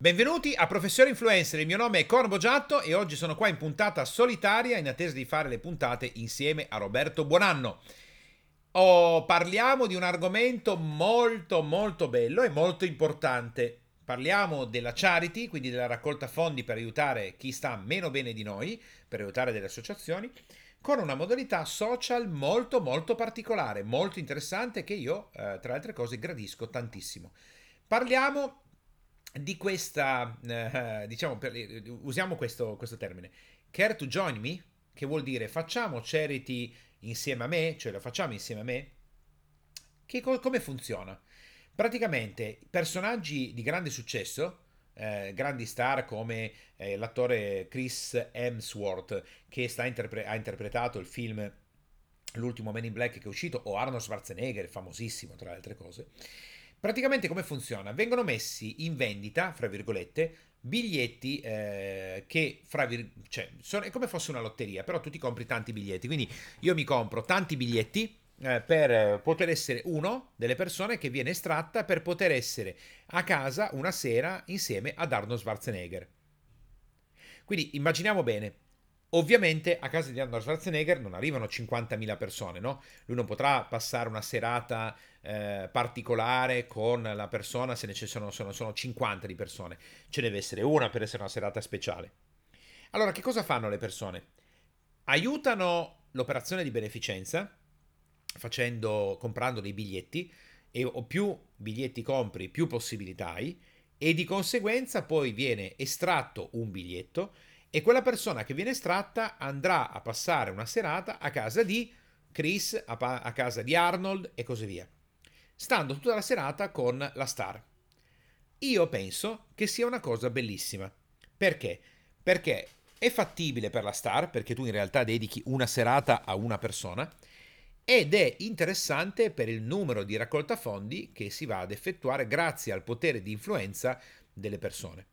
Benvenuti a Professore Influencer, il mio nome è Corbo Giatto e oggi sono qua in puntata solitaria in attesa di fare le puntate insieme a Roberto Buonanno. Oh, parliamo di un argomento molto molto bello e molto importante. Parliamo della charity, quindi della raccolta fondi per aiutare chi sta meno bene di noi, per aiutare delle associazioni, con una modalità social molto molto particolare, molto interessante che io, eh, tra le altre cose, gradisco tantissimo. Parliamo di questa, eh, diciamo, per, usiamo questo, questo termine, care to join me, che vuol dire facciamo charity insieme a me, cioè lo facciamo insieme a me, che, come funziona? Praticamente personaggi di grande successo, eh, grandi star come eh, l'attore Chris Hemsworth che interpre- ha interpretato il film L'ultimo Man in Black che è uscito, o Arnold Schwarzenegger, famosissimo tra le altre cose, Praticamente come funziona? Vengono messi in vendita, fra virgolette, biglietti eh, che, fra vir- cioè, sono, è come fosse una lotteria, però tu ti compri tanti biglietti. Quindi io mi compro tanti biglietti eh, per poter essere uno delle persone che viene estratta per poter essere a casa una sera insieme ad Arnold Schwarzenegger. Quindi immaginiamo bene, Ovviamente a casa di Arnold Schwarzenegger non arrivano 50.000 persone, no? Lui non potrà passare una serata eh, particolare con la persona se ne sono, sono, sono 50 di persone. Ce deve essere una per essere una serata speciale. Allora, che cosa fanno le persone? Aiutano l'operazione di beneficenza facendo, comprando dei biglietti e o più biglietti compri, più possibilità hai e di conseguenza poi viene estratto un biglietto e quella persona che viene estratta andrà a passare una serata a casa di Chris, a, pa- a casa di Arnold e così via, stando tutta la serata con la star. Io penso che sia una cosa bellissima. Perché? Perché è fattibile per la star, perché tu in realtà dedichi una serata a una persona, ed è interessante per il numero di raccolta fondi che si va ad effettuare grazie al potere di influenza delle persone.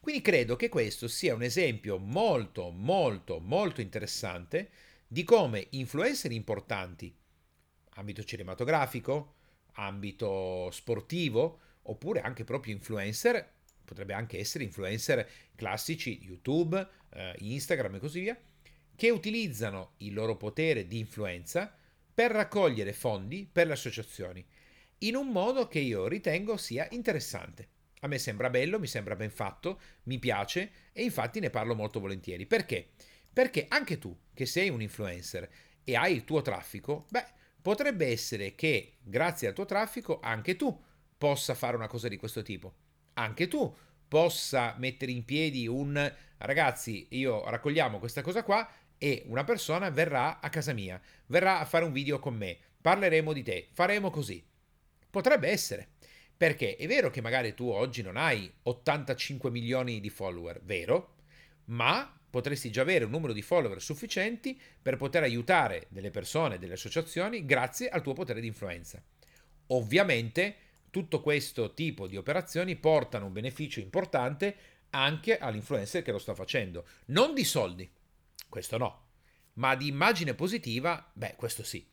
Quindi credo che questo sia un esempio molto, molto, molto interessante di come influencer importanti, ambito cinematografico, ambito sportivo, oppure anche proprio influencer, potrebbe anche essere influencer classici, YouTube, eh, Instagram e così via, che utilizzano il loro potere di influenza per raccogliere fondi per le associazioni, in un modo che io ritengo sia interessante. A me sembra bello, mi sembra ben fatto, mi piace e infatti ne parlo molto volentieri. Perché? Perché anche tu, che sei un influencer e hai il tuo traffico, beh, potrebbe essere che grazie al tuo traffico anche tu possa fare una cosa di questo tipo. Anche tu possa mettere in piedi un ragazzi, io raccogliamo questa cosa qua e una persona verrà a casa mia, verrà a fare un video con me, parleremo di te, faremo così. Potrebbe essere. Perché è vero che magari tu oggi non hai 85 milioni di follower, vero? Ma potresti già avere un numero di follower sufficienti per poter aiutare delle persone, delle associazioni, grazie al tuo potere di influenza. Ovviamente tutto questo tipo di operazioni portano un beneficio importante anche all'influencer che lo sta facendo. Non di soldi, questo no, ma di immagine positiva, beh, questo sì.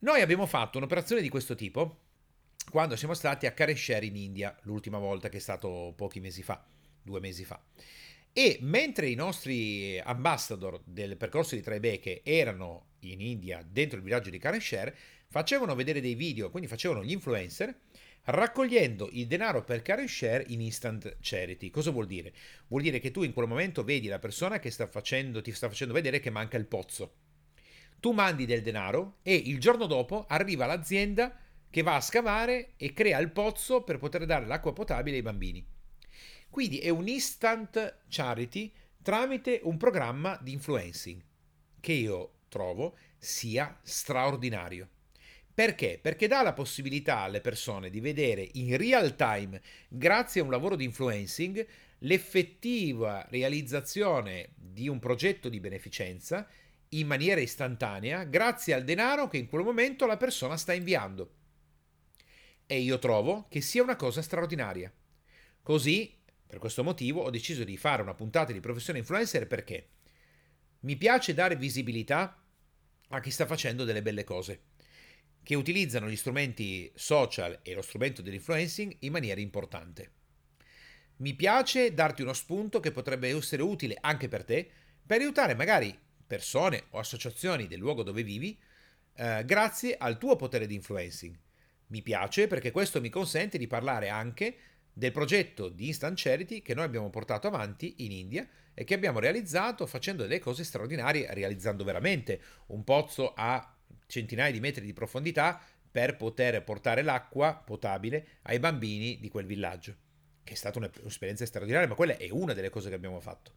Noi abbiamo fatto un'operazione di questo tipo quando siamo stati a Kareshare in India, l'ultima volta che è stato pochi mesi fa, due mesi fa. E mentre i nostri ambassador del percorso di Tribeche erano in India, dentro il villaggio di Kareshare, facevano vedere dei video, quindi facevano gli influencer, raccogliendo il denaro per Kareshare in instant charity. Cosa vuol dire? Vuol dire che tu in quel momento vedi la persona che sta facendo, ti sta facendo vedere che manca il pozzo. Tu mandi del denaro e il giorno dopo arriva l'azienda che va a scavare e crea il pozzo per poter dare l'acqua potabile ai bambini. Quindi è un instant charity tramite un programma di influencing che io trovo sia straordinario. Perché? Perché dà la possibilità alle persone di vedere in real time, grazie a un lavoro di influencing, l'effettiva realizzazione di un progetto di beneficenza in maniera istantanea, grazie al denaro che in quel momento la persona sta inviando. E io trovo che sia una cosa straordinaria. Così, per questo motivo, ho deciso di fare una puntata di professione influencer perché mi piace dare visibilità a chi sta facendo delle belle cose, che utilizzano gli strumenti social e lo strumento dell'influencing in maniera importante. mi piace darti uno spunto che potrebbe essere utile anche per te per aiutare magari persone o associazioni del luogo dove vivi eh, grazie al tuo potere di influencing. Mi piace perché questo mi consente di parlare anche del progetto di Instant Charity che noi abbiamo portato avanti in India e che abbiamo realizzato facendo delle cose straordinarie, realizzando veramente un pozzo a centinaia di metri di profondità per poter portare l'acqua potabile ai bambini di quel villaggio, che è stata un'esperienza straordinaria, ma quella è una delle cose che abbiamo fatto.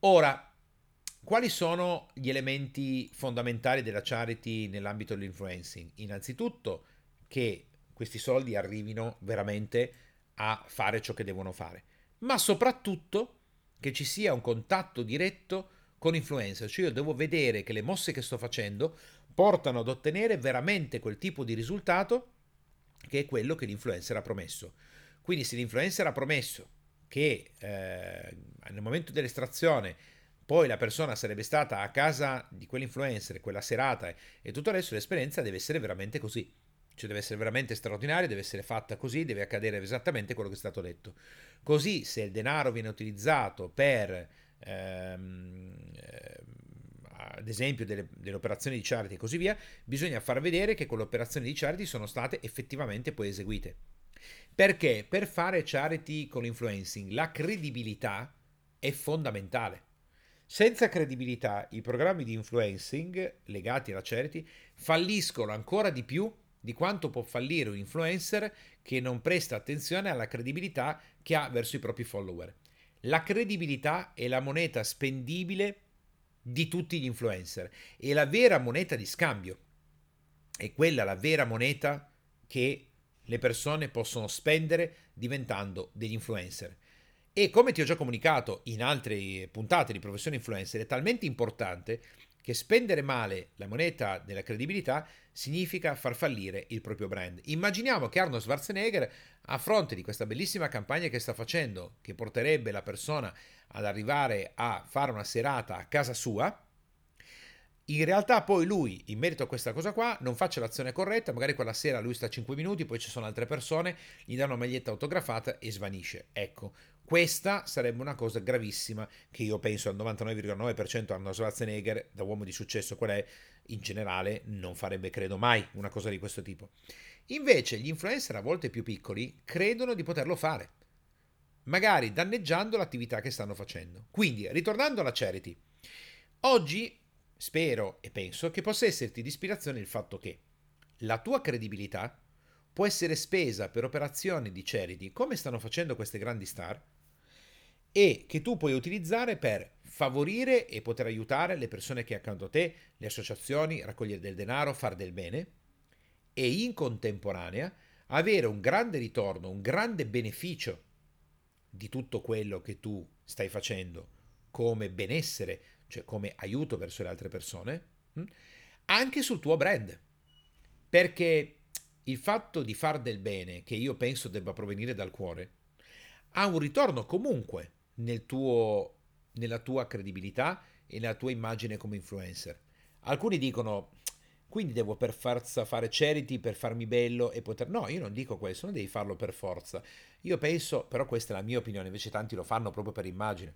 Ora, quali sono gli elementi fondamentali della charity nell'ambito dell'influencing? Innanzitutto che questi soldi arrivino veramente a fare ciò che devono fare, ma soprattutto che ci sia un contatto diretto con influencer, cioè io devo vedere che le mosse che sto facendo portano ad ottenere veramente quel tipo di risultato che è quello che l'influencer ha promesso. Quindi se l'influencer ha promesso che eh, nel momento dell'estrazione poi la persona sarebbe stata a casa di quell'influencer, quella serata e tutto il resto, l'esperienza deve essere veramente così. Cioè deve essere veramente straordinaria, deve essere fatta così, deve accadere esattamente quello che è stato detto. Così se il denaro viene utilizzato per ehm, ad esempio delle, delle, operazioni di charity e così via, bisogna far vedere che quelle operazioni di charity sono state effettivamente poi eseguite. Perché per fare charity con l'influencing la credibilità è fondamentale. Senza credibilità i programmi di influencing legati alla charity falliscono ancora di più di quanto può fallire un influencer che non presta attenzione alla credibilità che ha verso i propri follower. La credibilità è la moneta spendibile di tutti gli influencer. E la vera moneta di scambio è quella la vera moneta che le persone possono spendere diventando degli influencer. E come ti ho già comunicato in altre puntate di professione influencer, è talmente importante che spendere male la moneta della credibilità significa far fallire il proprio brand. Immaginiamo che Arnold Schwarzenegger, a fronte di questa bellissima campagna che sta facendo, che porterebbe la persona ad arrivare a fare una serata a casa sua, in realtà poi lui, in merito a questa cosa qua, non faccia l'azione corretta, magari quella sera lui sta 5 minuti, poi ci sono altre persone, gli danno una maglietta autografata e svanisce. Ecco, questa sarebbe una cosa gravissima che io penso al 99,9% Arnold Schwarzenegger, da uomo di successo qual è, in generale non farebbe, credo mai, una cosa di questo tipo. Invece gli influencer a volte più piccoli credono di poterlo fare magari danneggiando l'attività che stanno facendo. Quindi, ritornando alla charity, oggi spero e penso che possa esserti di ispirazione il fatto che la tua credibilità può essere spesa per operazioni di charity come stanno facendo queste grandi star e che tu puoi utilizzare per favorire e poter aiutare le persone che accanto a te, le associazioni, raccogliere del denaro, fare del bene e in contemporanea avere un grande ritorno, un grande beneficio di tutto quello che tu stai facendo come benessere, cioè come aiuto verso le altre persone, hm, anche sul tuo brand. Perché il fatto di far del bene, che io penso debba provenire dal cuore, ha un ritorno comunque nel tuo, nella tua credibilità e nella tua immagine come influencer. Alcuni dicono, quindi devo per forza fare charity per farmi bello e poter... No, io non dico questo, non devi farlo per forza. Io penso, però questa è la mia opinione, invece tanti lo fanno proprio per immagine.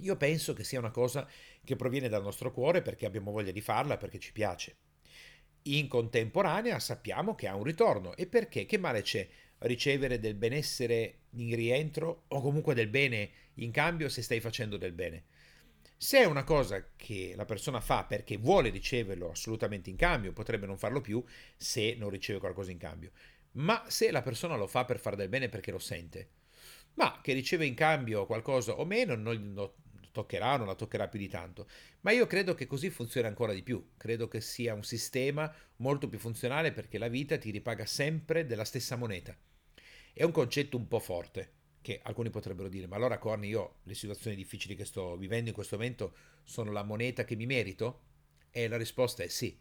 Io penso che sia una cosa che proviene dal nostro cuore perché abbiamo voglia di farla, perché ci piace. In contemporanea sappiamo che ha un ritorno e perché? Che male c'è ricevere del benessere in rientro o comunque del bene in cambio se stai facendo del bene? Se è una cosa che la persona fa perché vuole riceverlo assolutamente in cambio, potrebbe non farlo più se non riceve qualcosa in cambio. Ma se la persona lo fa per fare del bene perché lo sente, ma che riceve in cambio qualcosa o meno, non toccherà, non la toccherà più di tanto. Ma io credo che così funzioni ancora di più. Credo che sia un sistema molto più funzionale perché la vita ti ripaga sempre della stessa moneta. È un concetto un po' forte, che alcuni potrebbero dire, ma allora Corny, io le situazioni difficili che sto vivendo in questo momento sono la moneta che mi merito? E la risposta è sì.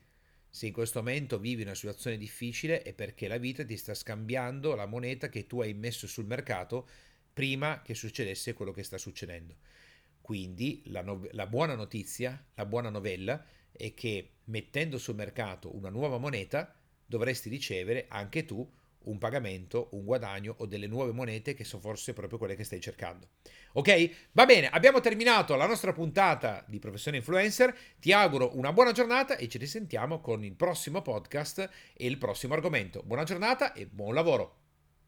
Se in questo momento vivi una situazione difficile è perché la vita ti sta scambiando la moneta che tu hai messo sul mercato prima che succedesse quello che sta succedendo. Quindi la, no- la buona notizia, la buona novella è che mettendo sul mercato una nuova moneta dovresti ricevere anche tu un pagamento, un guadagno o delle nuove monete che sono forse proprio quelle che stai cercando. Ok? Va bene, abbiamo terminato la nostra puntata di Professione Influencer. Ti auguro una buona giornata e ci risentiamo con il prossimo podcast e il prossimo argomento. Buona giornata e buon lavoro.